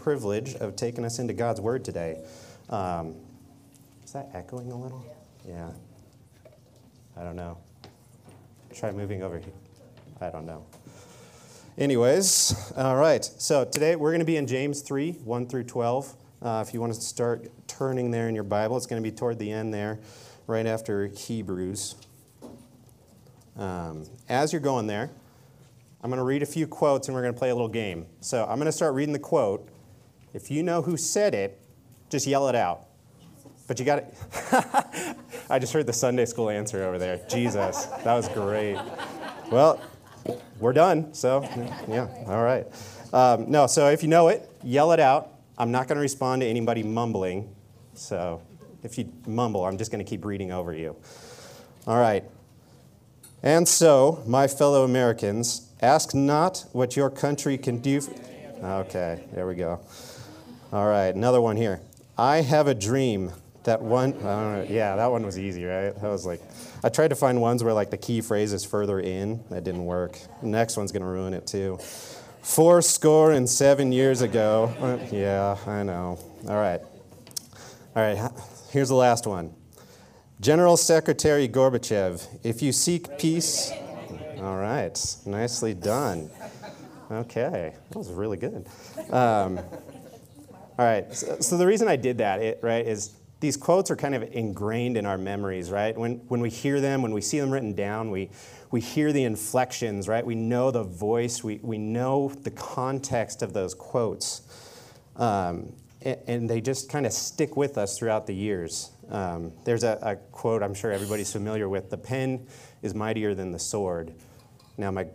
privilege of taking us into God's Word today. Um, is that echoing a little? Yeah. I don't know. Try moving over here. I don't know. Anyways, all right. So today we're going to be in James 3 1 through 12. Uh, if you want to start turning there in your Bible, it's going to be toward the end there, right after Hebrews. Um, as you're going there, I'm going to read a few quotes and we're going to play a little game. So I'm going to start reading the quote. If you know who said it, just yell it out. But you got to. I just heard the Sunday school answer over there. Jesus. That was great. Well, we're done. So, yeah, all right. Um, no, so if you know it, yell it out. I'm not going to respond to anybody mumbling. So if you mumble, I'm just going to keep reading over you. All right. And so, my fellow Americans, ask not what your country can do. Okay, there we go. All right, another one here. I have a dream that one, yeah, that one was easy, right? That was like, I tried to find ones where like the key phrase is further in. That didn't work. Next one's to ruin it too. Four score and seven years ago. Yeah, I know. All right. All right, here's the last one. General Secretary Gorbachev, if you seek peace. All right, nicely done. Okay, that was really good. Um, all right, so, so, the reason I did that, it, right, is these quotes are kind of ingrained in our memories, right? When, when we hear them, when we see them written down, we, we hear the inflections, right? We know the voice, we, we know the context of those quotes. Um, and, and, they just kind of stick with us throughout the years. Um, there's a, a, quote I'm sure everybody's familiar with the pen is mightier than the sword. Now, my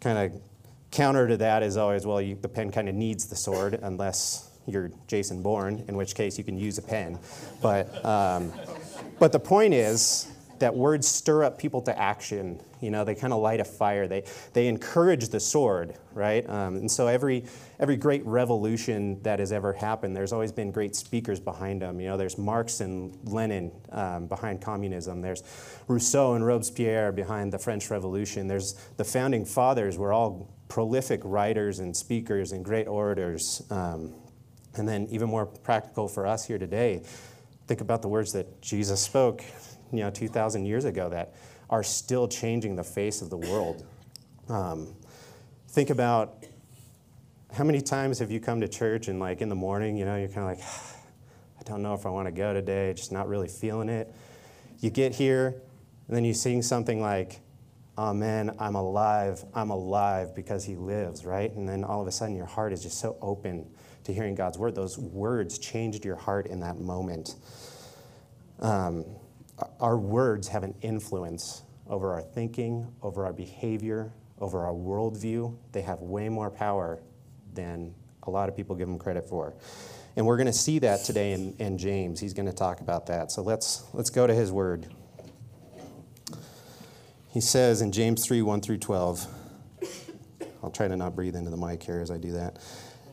kind of counter to that is always well, you, the pen kind of needs the sword unless you're Jason Bourne, in which case you can use a pen. But, um, but the point is that words stir up people to action. You know, they kind of light a fire. They, they encourage the sword, right? Um, and so every, every great revolution that has ever happened, there's always been great speakers behind them. You know, there's Marx and Lenin um, behind communism. There's Rousseau and Robespierre behind the French Revolution. There's the founding fathers were all prolific writers and speakers and great orators. Um, and then, even more practical for us here today, think about the words that Jesus spoke, you know, 2,000 years ago that are still changing the face of the world. Um, think about how many times have you come to church and, like, in the morning, you know, you're kind of like, I don't know if I want to go today, just not really feeling it. You get here, and then you sing something like, Amen, I'm alive, I'm alive because he lives, right? And then all of a sudden your heart is just so open to hearing God's word. Those words changed your heart in that moment. Um, our words have an influence over our thinking, over our behavior, over our worldview. They have way more power than a lot of people give them credit for. And we're going to see that today in, in James. He's going to talk about that. So let's, let's go to his word. He says in James 3 1 through 12, I'll try to not breathe into the mic here as I do that.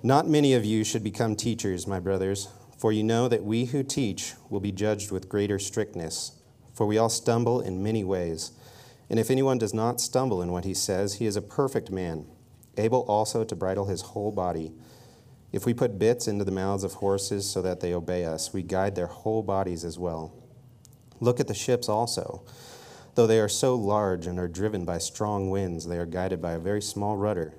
Not many of you should become teachers, my brothers, for you know that we who teach will be judged with greater strictness. For we all stumble in many ways. And if anyone does not stumble in what he says, he is a perfect man, able also to bridle his whole body. If we put bits into the mouths of horses so that they obey us, we guide their whole bodies as well. Look at the ships also. Though they are so large and are driven by strong winds, they are guided by a very small rudder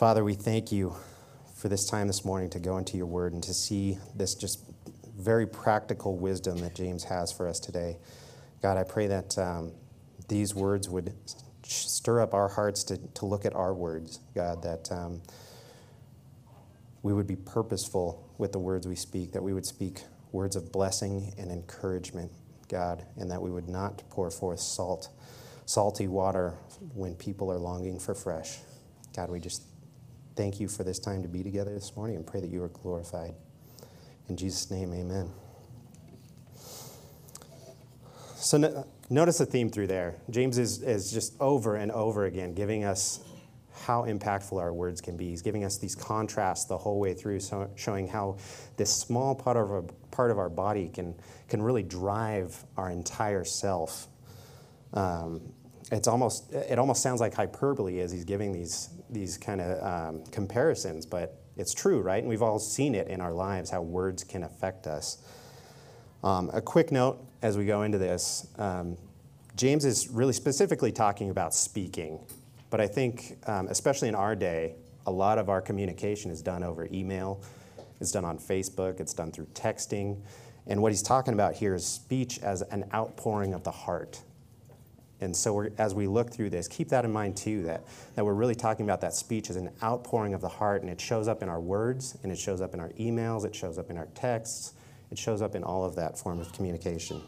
Father, we thank you for this time this morning to go into your word and to see this just very practical wisdom that James has for us today. God, I pray that um, these words would stir up our hearts to, to look at our words, God, that um, we would be purposeful with the words we speak, that we would speak words of blessing and encouragement, God, and that we would not pour forth salt, salty water when people are longing for fresh. God, we just thank you for this time to be together this morning and pray that you are glorified. In Jesus' name, amen. So no, notice the theme through there. James is, is just over and over again giving us how impactful our words can be. He's giving us these contrasts the whole way through, so showing how this small part of our, part of our body can, can really drive our entire self. Um, it's almost, it almost sounds like hyperbole as he's giving these, these kind of um, comparisons, but it's true, right? And we've all seen it in our lives, how words can affect us. Um, a quick note as we go into this um, James is really specifically talking about speaking, but I think, um, especially in our day, a lot of our communication is done over email, it's done on Facebook, it's done through texting. And what he's talking about here is speech as an outpouring of the heart. And so, as we look through this, keep that in mind too that, that we're really talking about that speech as an outpouring of the heart, and it shows up in our words, and it shows up in our emails, it shows up in our texts, it shows up in all of that form of communication.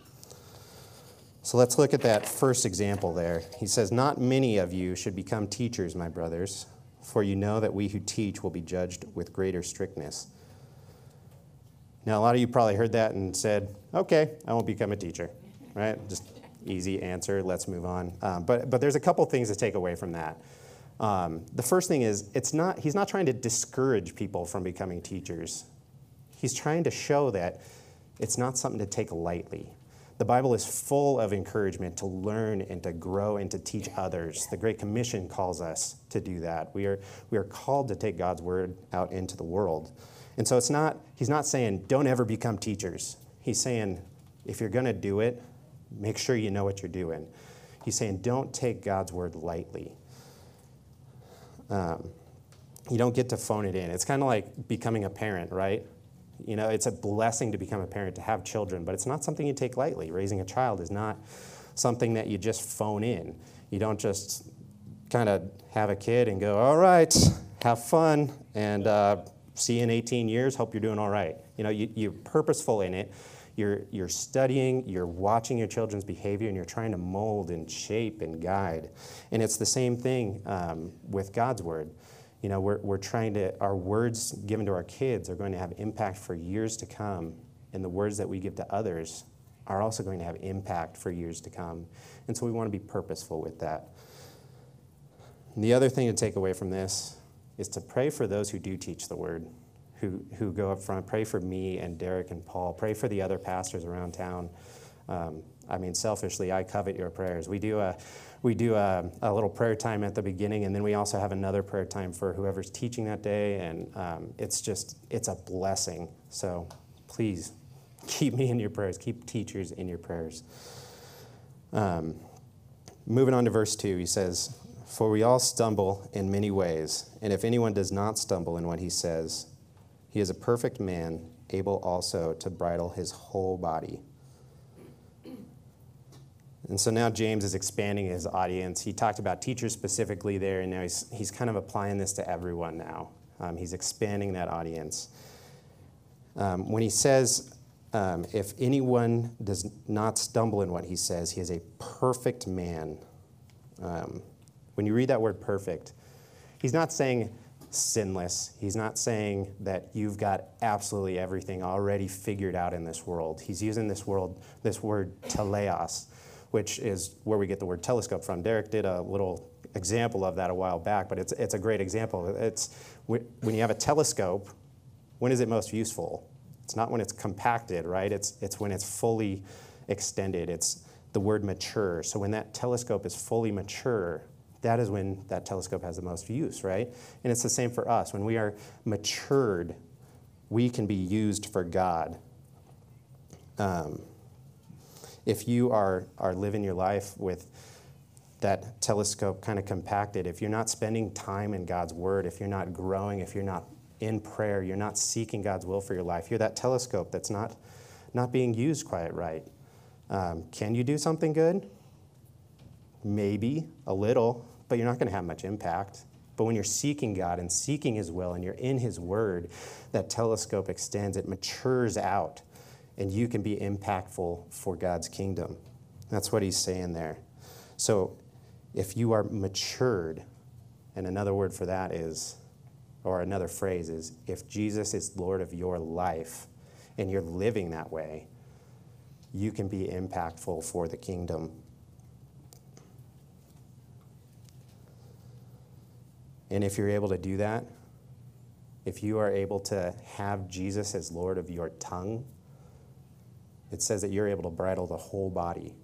So let's look at that first example there. He says, Not many of you should become teachers, my brothers, for you know that we who teach will be judged with greater strictness. Now, a lot of you probably heard that and said, Okay, I won't become a teacher, right? Just easy answer, let's move on. Um, but, but there's a couple things to take away from that. Um, the first thing is, it's not, he's not trying to discourage people from becoming teachers. He's trying to show that it's not something to take lightly. The Bible is full of encouragement to learn and to grow and to teach others. The Great Commission calls us to do that. We are, we are called to take God's word out into the world. And so it's not, he's not saying, don't ever become teachers. He's saying, if you're going to do it, make sure you know what you're doing. He's saying, don't take God's word lightly. Um, you don't get to phone it in. It's kind of like becoming a parent, right? You know, it's a blessing to become a parent, to have children, but it's not something you take lightly. Raising a child is not something that you just phone in. You don't just kind of have a kid and go, all right, have fun, and uh, see you in 18 years, hope you're doing all right. You know, you, you're purposeful in it. You're, you're studying, you're watching your children's behavior, and you're trying to mold and shape and guide. And it's the same thing um, with God's Word. You know, we're, we're trying to, our words given to our kids are going to have impact for years to come, and the words that we give to others are also going to have impact for years to come. And so we want to be purposeful with that. And the other thing to take away from this is to pray for those who do teach the word, who, who go up front. Pray for me and Derek and Paul. Pray for the other pastors around town. Um, I mean, selfishly, I covet your prayers. We do a we do a, a, little prayer time at the beginning, and then we also have another prayer time for whoever's teaching that day, and um, it's just it's a blessing. So please keep me in your prayers. Keep teachers in your prayers. Um, moving on to verse two, he says, "For we all stumble in many ways, and if anyone does not stumble in what he says, he is a perfect man, able also to bridle his whole body." And so now James is expanding his audience. He talked about teachers specifically there, and now he's, he's kind of applying this to everyone now. Um, he's expanding that audience. Um, when he says, um, if anyone does not stumble in what he says, he is a perfect man. Um, when you read that word perfect, he's not saying sinless. He's not saying that you've got absolutely everything already figured out in this world. He's using this world, this word teleos, which is where we get the word telescope from. Derek did a little example of that a while back, but it's, it's a great example. It's when you have a telescope, when is it most useful? It's not when it's compacted, right? It's, it's when it's fully extended. It's the word mature. So when that telescope is fully mature, that is when that telescope has the most use, right? And it's the same for us. When we are matured, we can be used for God. Um, if you are, are living your life with that telescope kind of compacted, if you're not spending time in God's Word, if you're not growing, if you're not in prayer. You're not seeking God's will for your life. You're that telescope that's not, not being used quite right. Um, can you do something good? Maybe a little, but you're not going to have much impact. But when you're seeking God and seeking His will and you're in His Word, that telescope extends, it matures out, and you can be impactful for God's kingdom. That's what He's saying there. So if you are matured, and another word for that is, or another phrase is, if Jesus is Lord of your life and you're living that way, you can be impactful for the kingdom. And if you're able to do that, if you are able to have Jesus as Lord of your tongue, it says that you're able to bridle the whole body.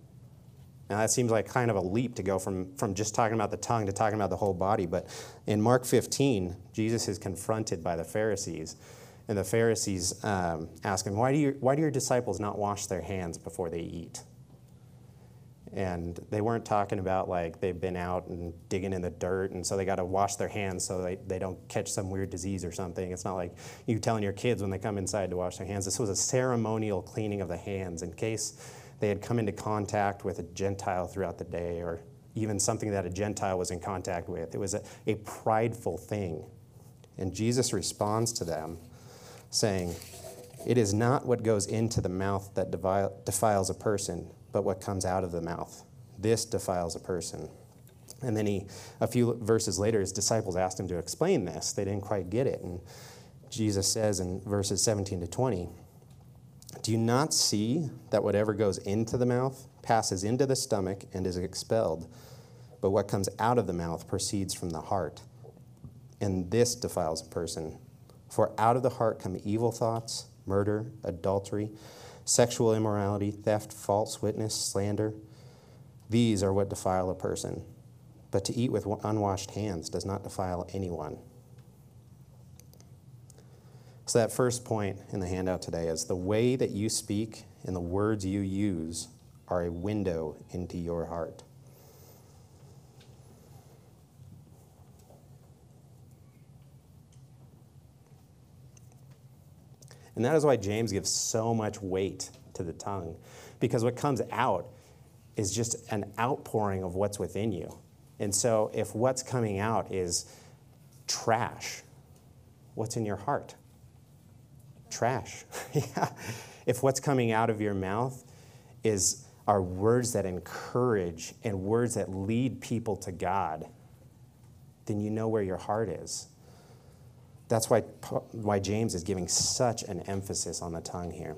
Now, that seems like kind of a leap to go from, from just talking about the tongue to talking about the whole body. But in Mark 15, Jesus is confronted by the Pharisees. And the Pharisees um, ask him, why do, you, why do your disciples not wash their hands before they eat? And they weren't talking about like they've been out and digging in the dirt, and so they got to wash their hands so they, they don't catch some weird disease or something. It's not like you telling your kids when they come inside to wash their hands. This was a ceremonial cleaning of the hands in case they had come into contact with a Gentile throughout the day, or even something that a Gentile was in contact with. It was a, a prideful thing. And Jesus responds to them saying, It is not what goes into the mouth that defiles a person, but what comes out of the mouth. This defiles a person. And then he, a few verses later, his disciples asked him to explain this. They didn't quite get it. And Jesus says in verses 17 to 20, do you not see that whatever goes into the mouth passes into the stomach and is expelled? But what comes out of the mouth proceeds from the heart. And this defiles a person. For out of the heart come evil thoughts, murder, adultery, sexual immorality, theft, false witness, slander. These are what defile a person. But to eat with unwashed hands does not defile anyone. So, that first point in the handout today is the way that you speak and the words you use are a window into your heart. And that is why James gives so much weight to the tongue, because what comes out is just an outpouring of what's within you. And so, if what's coming out is trash, what's in your heart? trash. yeah. If what's coming out of your mouth is are words that encourage and words that lead people to God, then you know where your heart is. That's why, why James is giving such an emphasis on the tongue here.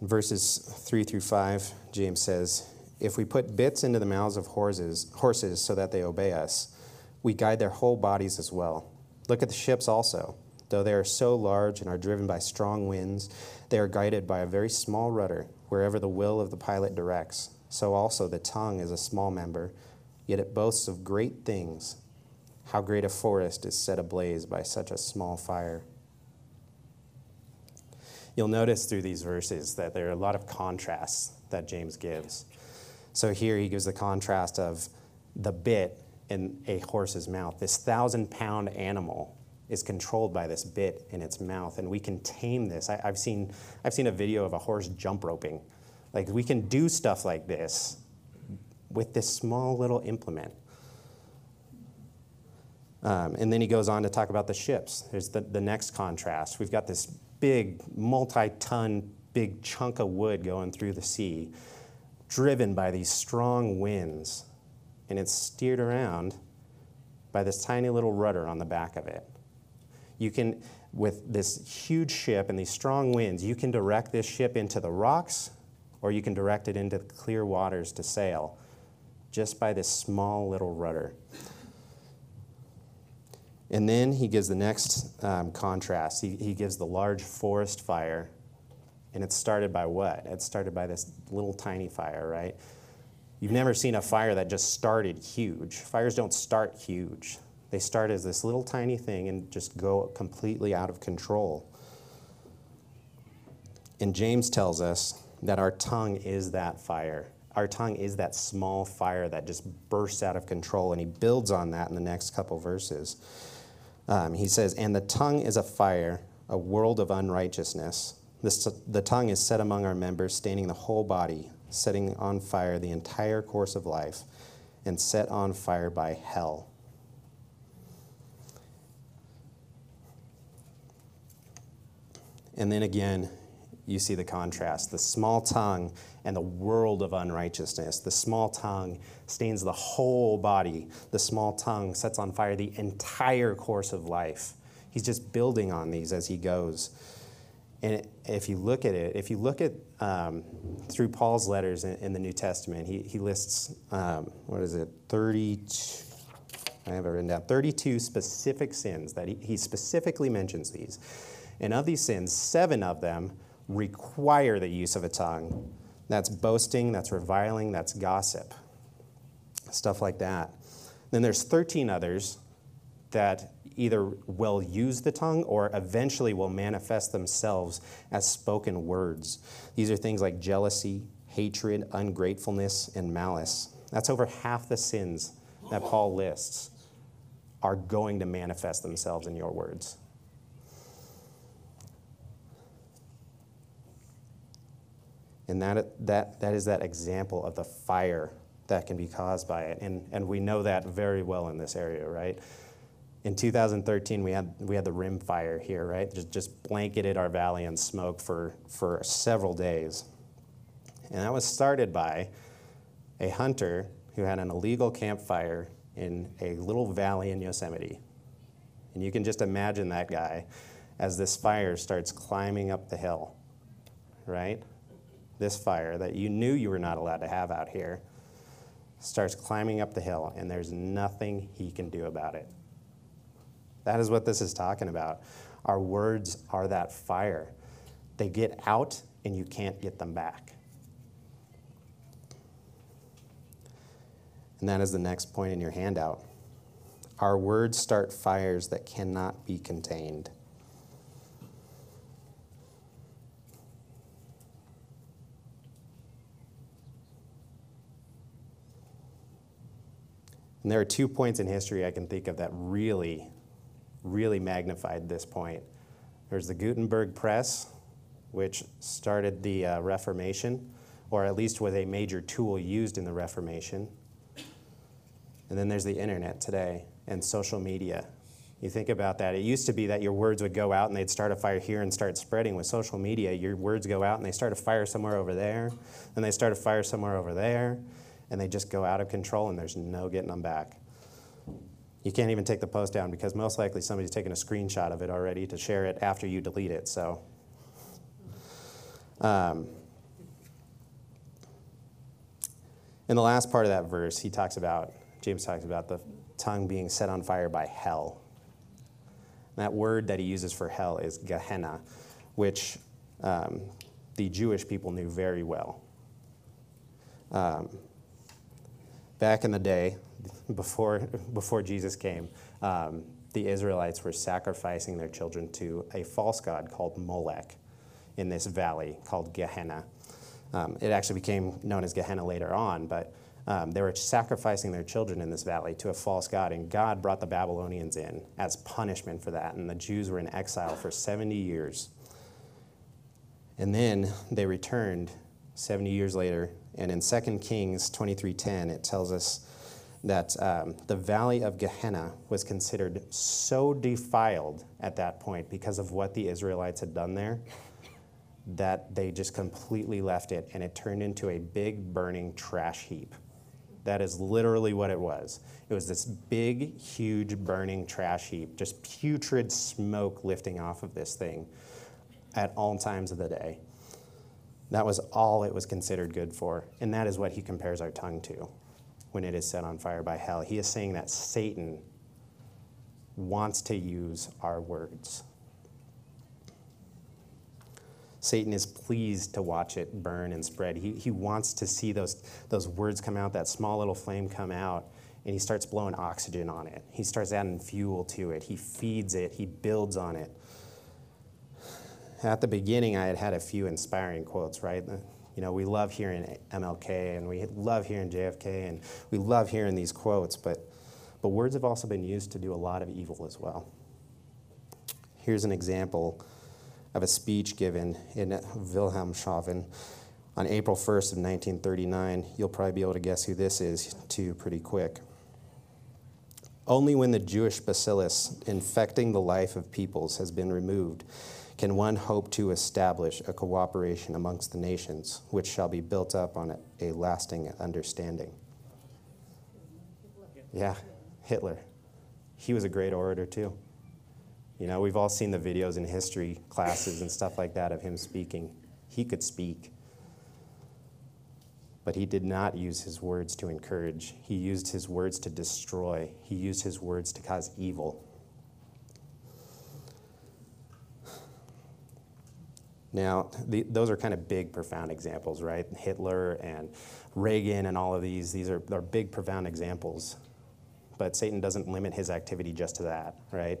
verses 3 through 5, James says, If we put bits into the mouths of horses, horses so that they obey us, we guide their whole bodies as well. Look at the ships also. Though they are so large and are driven by strong winds, they are guided by a very small rudder wherever the will of the pilot directs. So also the tongue is a small member, yet it boasts of great things. How great a forest is set ablaze by such a small fire. You'll notice through these verses that there are a lot of contrasts that James gives. So here he gives the contrast of the bit in a horse's mouth. This thousand pound animal is controlled by this bit in its mouth, and we can tame this. I, have seen, I've seen a video of a horse jump roping. Like, we can do stuff like this with this small little implement. Um, and then he goes on to talk about the ships. There's the, the next contrast. We've got this big, multi ton, big chunk of wood going through the sea, driven by these strong winds and it's steered around by this tiny little rudder on the back of it. You can, with this huge ship and these strong winds, you can direct this ship into the rocks or you can direct it into clear waters to sail just by this small little rudder. And then he gives the next um, contrast. He, he gives the large forest fire, and it's started by what? It's started by this little tiny fire, right? You've never seen a fire that just started huge. Fires don't start huge, they start as this little tiny thing and just go completely out of control. And James tells us that our tongue is that fire. Our tongue is that small fire that just bursts out of control, and he builds on that in the next couple verses. Um, he says, And the tongue is a fire, a world of unrighteousness. The tongue is set among our members, staining the whole body, setting on fire the entire course of life, and set on fire by hell. And then again, you see the contrast the small tongue and the world of unrighteousness. The small tongue stains the whole body, the small tongue sets on fire the entire course of life. He's just building on these as he goes. And if you look at it, if you look at um, through Paul's letters in, in, the New Testament, he, he lists, um, what is it, 32, I have it written down, 32 specific sins that he, he specifically mentions these. And of these sins, seven of them require the use of a tongue. That's boasting, that's reviling, that's gossip, stuff like that. Then there's 13 others that either will use the tongue or eventually will manifest themselves as spoken words. These are things like jealousy, hatred, ungratefulness, and malice. That's over half the sins that Paul lists are going to manifest themselves in your words. And that, that, that is that example of the fire that can be caused by it. And, and we know that very well in this area, right? In 2013, we had, we had the rim fire here, right? Just, just blanketed our valley in smoke for, for several days. And that was started by a hunter who had an illegal campfire in a little valley in Yosemite. And you can just imagine that guy as this fire starts climbing up the hill, right? This fire that you knew you were not allowed to have out here starts climbing up the hill, and there's nothing he can do about it. That is what this is talking about. Our words are that fire. They get out, and you can't get them back. And that is the next point in your handout. Our words start fires that cannot be contained. And there are two points in history I can think of that really, really magnified this point. There's the Gutenberg Press, which started the uh, Reformation, or at least was a major tool used in the Reformation. And then there's the internet today and social media. You think about that. It used to be that your words would go out and they'd start a fire here and start spreading. With social media, your words go out and they start a fire somewhere over there, and they start a fire somewhere over there, and they just go out of control and there's no getting them back. You can't even take the post down because most likely somebody's taken a screenshot of it already to share it after you delete it. So, um, in the last part of that verse, he talks about, James talks about the tongue being set on fire by hell. That word that he uses for hell is Gehenna, which um, the Jewish people knew very well. Um, back in the day, before, before Jesus came, um, the Israelites were sacrificing their children to a false god called Molech in this valley called Gehenna. Um, it actually became known as Gehenna later on, but um, they were sacrificing their children in this valley to a false god, and God brought the Babylonians in as punishment for that, and the Jews were in exile for 70 years. And then they returned 70 years later and in 2 Kings 23:10, it tells us that um, the valley of Gehenna was considered so defiled at that point because of what the Israelites had done there that they just completely left it and it turned into a big burning trash heap. That is literally what it was. It was this big, huge burning trash heap, just putrid smoke lifting off of this thing at all times of the day. That was all it was considered good for. And that is what he compares our tongue to when it is set on fire by hell. He is saying that Satan wants to use our words. Satan is pleased to watch it burn and spread. He, he wants to see those, those words come out, that small little flame come out, and he starts blowing oxygen on it. He starts adding fuel to it. He feeds it, he builds on it at the beginning, I had had a few inspiring quotes, right? You You know, we love hearing MLK and we love hearing JFK and we love hearing these quotes, but, but words have also been used to do a lot of evil as well. Here's an example of a speech given in uh, Wilhelmshaven on April 1st of 1939. You'll probably be able to guess who this is too pretty quick. Only when the Jewish bacillus infecting the life of peoples has been removed can one hope to establish a cooperation amongst the nations, which shall be built up on a lasting understanding. Yeah, Hitler. He was a great orator, too. You know, we've all seen the videos in history classes and stuff like that of him speaking. He could speak. But he did not use his words to encourage. He used his words to destroy. He used his words to cause evil. Now, the, those are kind of big, profound examples, right? Hitler and Reagan and all of these, these are, are big, profound examples. But Satan doesn't limit his activity just to that, right?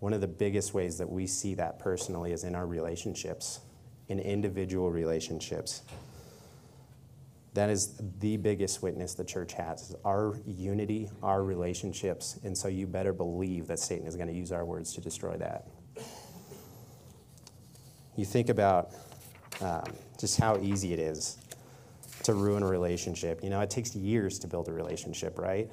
One of the biggest ways that we see that personally is in our relationships, in individual relationships. That is the biggest witness the church has, our unity, our relationships. And so you better believe that Satan is going to use our words to destroy that. You think about um, just how easy it is to ruin a relationship. You know, it takes years to build a relationship, right?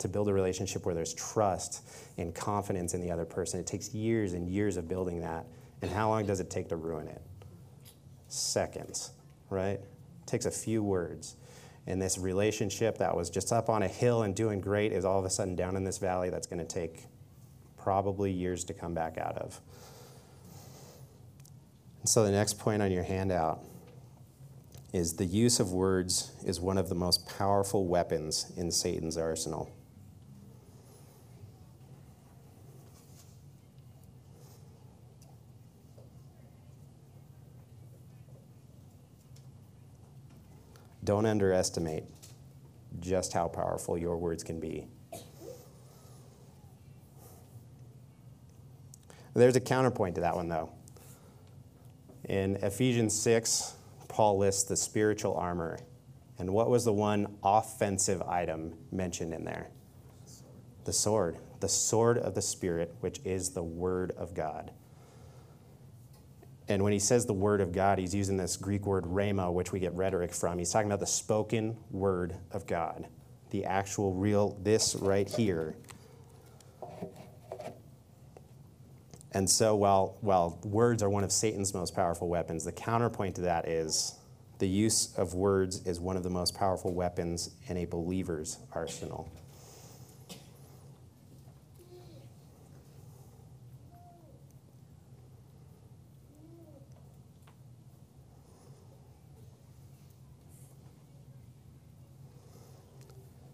to build a relationship where there's trust and confidence in the other person. It takes years and years of building that. And how long does it take to ruin it? Seconds, right? It takes a few words. And this relationship that was just up on a hill and doing great is all of a sudden down in this valley that's going to take probably years to come back out of. And so the next point on your handout is the use of words is one of the most powerful weapons in Satan's arsenal. Don't underestimate just how powerful your words can be. There's a counterpoint to that one, though. In Ephesians 6, Paul lists the spiritual armor. And what was the one offensive item mentioned in there? The sword. The sword of the Spirit, which is the Word of God. And when he says the word of God, he's using this Greek word rhema, which we get rhetoric from. He's talking about the spoken word of God, the actual, real, this right here. And so, while, while words are one of Satan's most powerful weapons, the counterpoint to that is the use of words is one of the most powerful weapons in a believer's arsenal.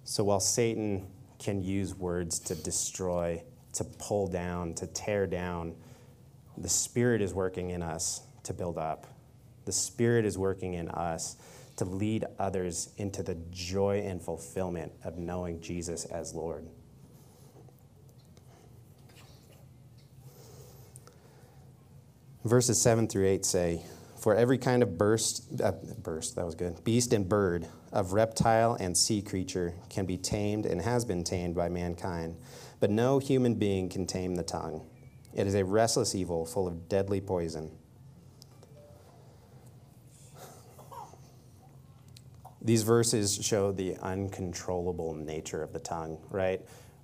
So while Satan can use words to destroy, to pull down, to tear down, the Spirit is working in us to build up. The Spirit is working in us to lead others into the joy and fulfillment of knowing Jesus as Lord. Verses 7 through 8 say, For every kind of burst, uh, burst, that was good, beast and bird, of reptile and sea creature can be tamed and has been tamed by mankind, but no human being can tame the tongue. It is a restless evil full of deadly poison. These verses show the uncontrollable nature of the tongue, right?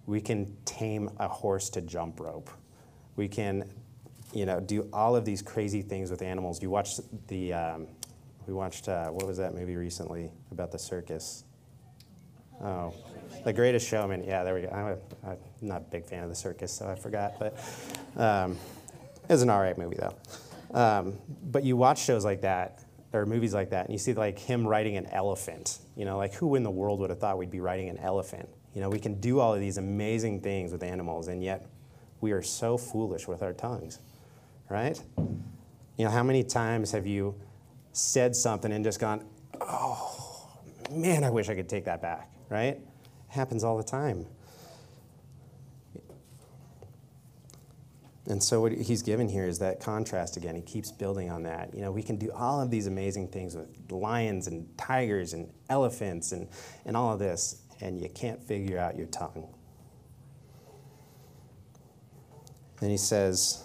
We can tame a horse to jump rope. We can, you know, do all of these crazy things with animals. You watch the um, we watched, uh, what was that movie recently about the circus? Oh, The Greatest Showman. Yeah, there we go. I'm, a, I'm not a big fan of the circus, so I forgot. But um, it was an all right movie, though. Um, but you watch shows like that, or movies like that, and you see like him riding an elephant. You know, like who in the world would have thought we'd be riding an elephant? You know, we can do all of these amazing things with animals, and yet we are so foolish with our tongues, right? You know, how many times have you said something and just gone, oh, man, I wish I could take that back, right? It happens all the time. And so what he's given here is that contrast again. He keeps building on that. You know, we can do all of these amazing things with lions and tigers and elephants and, and all of this, and you can't figure out your tongue. Then he says,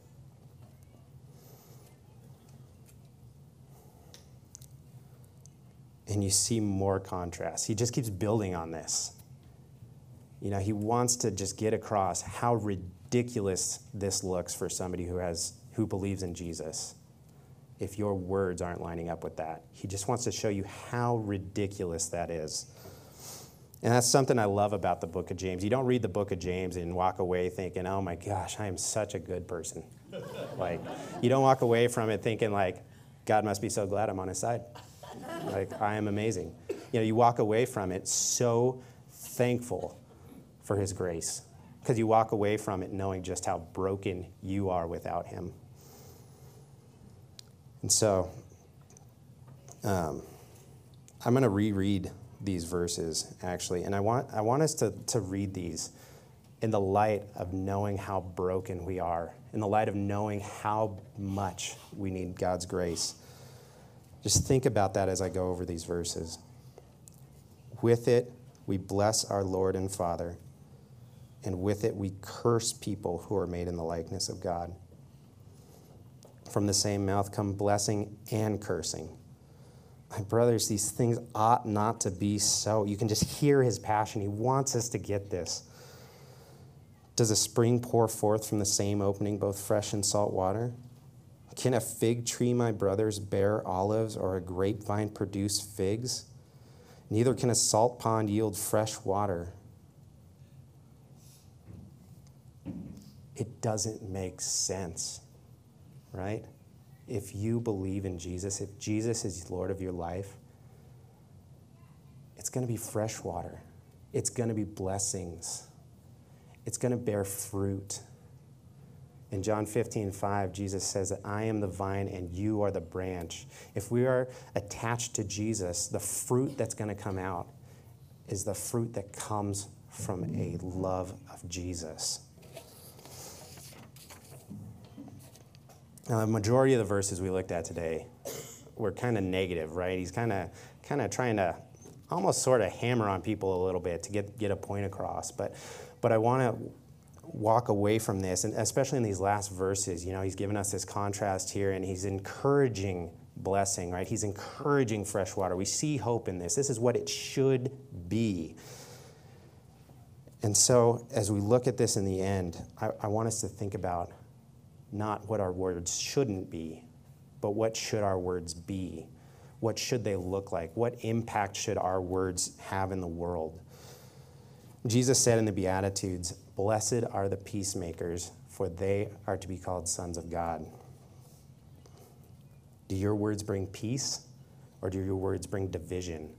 And you see more contrast. He just keeps building on this. You know, he wants to just get across how ridiculous this looks for somebody who has who believes in Jesus if your words aren't lining up with that. He just wants to show you how ridiculous that is. And that's something I love about the book of James. You don't read the book of James and walk away thinking, oh my gosh, I am such a good person. like, you don't walk away from it thinking, like, God must be so glad I'm on his side. Like, I am amazing. You know, you walk away from it so thankful for his grace because you walk away from it knowing just how broken you are without him. And so um, I'm going to reread these verses, actually. And I want, I want us to, to read these in the light of knowing how broken we are, in the light of knowing how much we need God's grace. Just think about that as I go over these verses. With it, we bless our Lord and Father, and with it, we curse people who are made in the likeness of God. From the same mouth come blessing and cursing. My brothers, these things ought not to be so. You can just hear his passion. He wants us to get this. Does a spring pour forth from the same opening both fresh and salt water? Can a fig tree, my brothers, bear olives or a grapevine produce figs? Neither can a salt pond yield fresh water. It doesn't make sense right? If you believe in Jesus, if Jesus is Lord of your life, it's going to be fresh water. It's going to be blessings. It's going to bear fruit. In John 15, 5, Jesus says that I am the vine and you are the branch. If we are attached to Jesus, the fruit that's going to come out is the fruit that comes from a love of Jesus. Now, the majority of the verses we looked at today were kind of negative, right? He's kind of kind of trying to almost sort of hammer on people a little bit to get get a point across. But but I want to walk away from this, and especially in these last verses, you know, he's given us this contrast here, and he's encouraging blessing, right? He's encouraging fresh water. We see hope in this. This is what it should be. And so, as we look at this in the end, I, I want us to think about not what our words shouldn't be, but what should our words be? What should they look like? What impact should our words have in the world? Jesus said in the Beatitudes, Blessed are the peacemakers, for they are to be called sons of God. Do your words bring peace, or do your words bring division?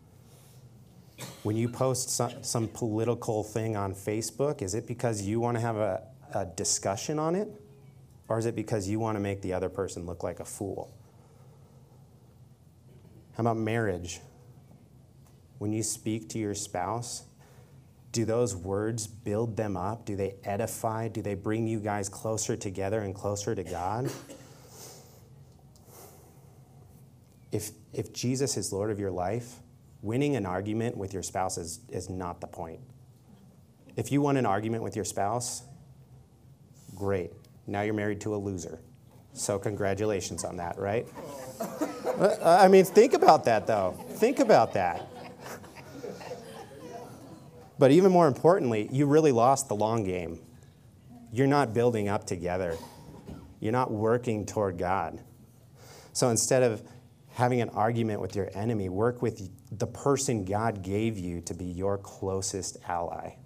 When you post some, some political thing on Facebook, is it because you want to have a, a discussion on it? Or is it because you want to make the other person look like a fool? How about marriage? When you speak to your spouse, do those words build them up? Do they edify? Do they bring you guys closer together and closer to God? If, if Jesus is Lord of your life, winning an argument with your spouse is, is not the point. If you won an argument with your spouse, great. Now you're married to a loser. So, congratulations on that, right? I mean, think about that, though. Think about that. But even more importantly, you really lost the long game. You're not building up together, you're not working toward God. So, instead of having an argument with your enemy, work with the person God gave you to be your closest ally.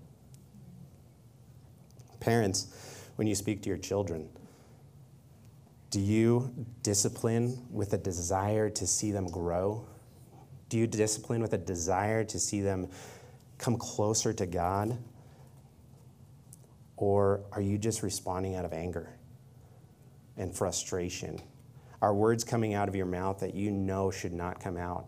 Parents, when you speak to your children? Do you discipline with a desire to see them grow? Do you discipline with a desire to see them come closer to God? Or are you just responding out of anger and frustration? Are words coming out of your mouth that you know should not come out?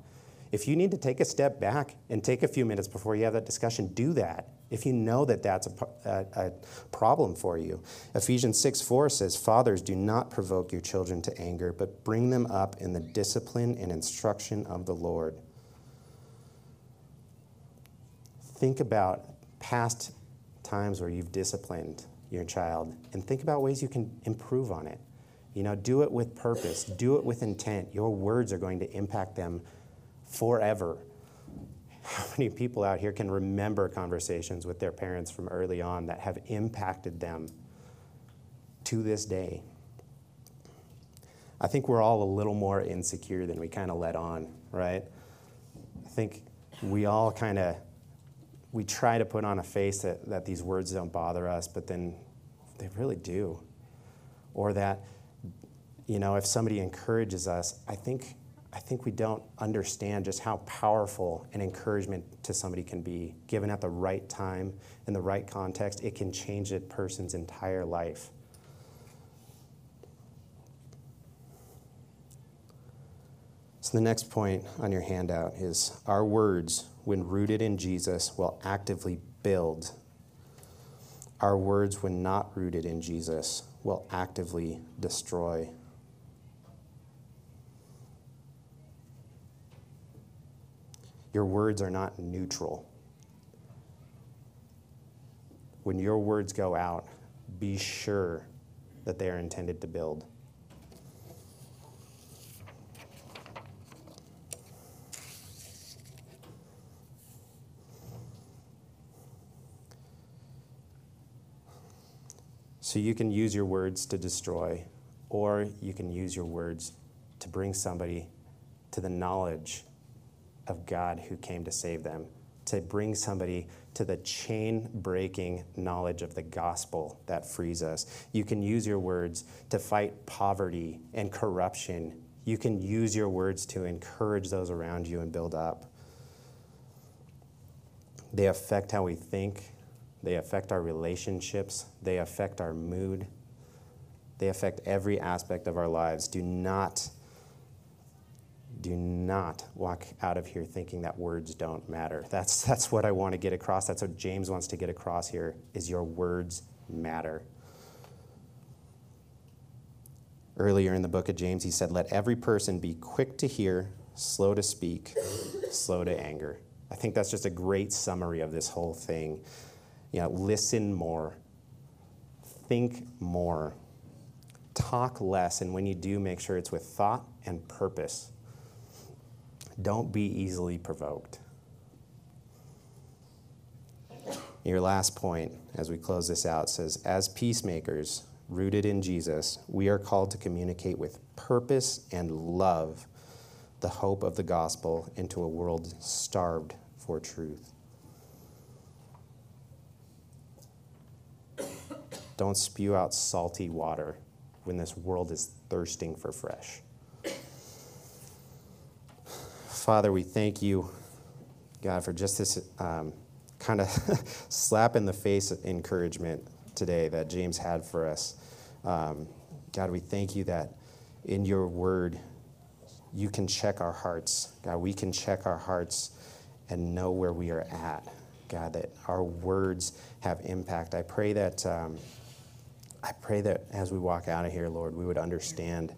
If you need to take a step back and take a few minutes before you have that discussion, do that. If you know that that's a, a, a problem for you. Ephesians 6 4 says, Fathers, do not provoke your children to anger, but bring them up in the discipline and instruction of the Lord. Think about past times where you've disciplined your child and think about ways you can improve on it. You know, do it with purpose, do it with intent. Your words are going to impact them forever. How many people out here can remember conversations with their parents from early on that have impacted them to this day? I think we're all a little more insecure than we kind of let on, right? I think we all kind of we try to put on a face that, that these words don't bother us, but then they really do. Or that, you know, if somebody encourages us, I think I think we don't understand just how powerful an encouragement to somebody can be. Given at the right time, in the right context, it can change a person's entire life. So, the next point on your handout is our words, when rooted in Jesus, will actively build. Our words, when not rooted in Jesus, will actively destroy. Your words are not neutral. When your words go out, be sure that they are intended to build. So you can use your words to destroy, or you can use your words to bring somebody to the knowledge of God who came to save them, to bring somebody to the chain breaking knowledge of the gospel that frees us. You can use your words to fight poverty and corruption. You can use your words to encourage those around you and build up. They affect how we think, they affect our relationships, they affect our mood, they affect every aspect of our lives. Do not do not walk out of here thinking that words don't matter. That's, that's what I want to get across. That's what James wants to get across here is your words matter. Earlier in the book of James, he said, Let every person be quick to hear, slow to speak, slow to anger. I think that's just a great summary of this whole thing. You know, listen more, think more, talk less, and when you do, make sure it's with thought and purpose. Don't be easily provoked. Your last point, as we close this out, says As peacemakers rooted in Jesus, we are called to communicate with purpose and love the hope of the gospel into a world starved for truth. Don't spew out salty water when this world is thirsting for fresh. Father, we thank you, God, for just this um, kind of slap in the face encouragement today that James had for us. Um, God, we thank you that in your word, you can check our hearts. God, we can check our hearts and know where we are at. God, that our words have impact. I pray that um, I pray that as we walk out of here, Lord, we would understand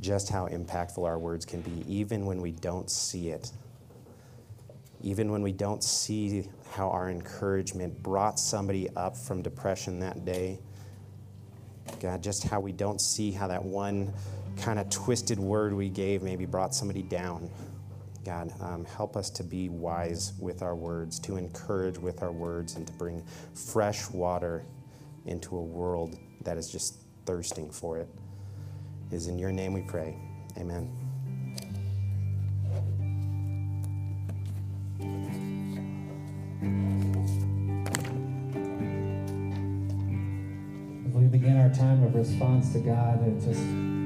just how impactful our words can be, even when we don't see it. Even when we don't see how our encouragement brought somebody up from depression that day. God, just how we don't see how that one kind of twisted word we gave maybe brought somebody down. God, um, help us to be wise with our words, to encourage with our words, and to bring fresh water into a world that is just thirsting for it is in your name we pray. Amen. As we begin our time of response to God, it just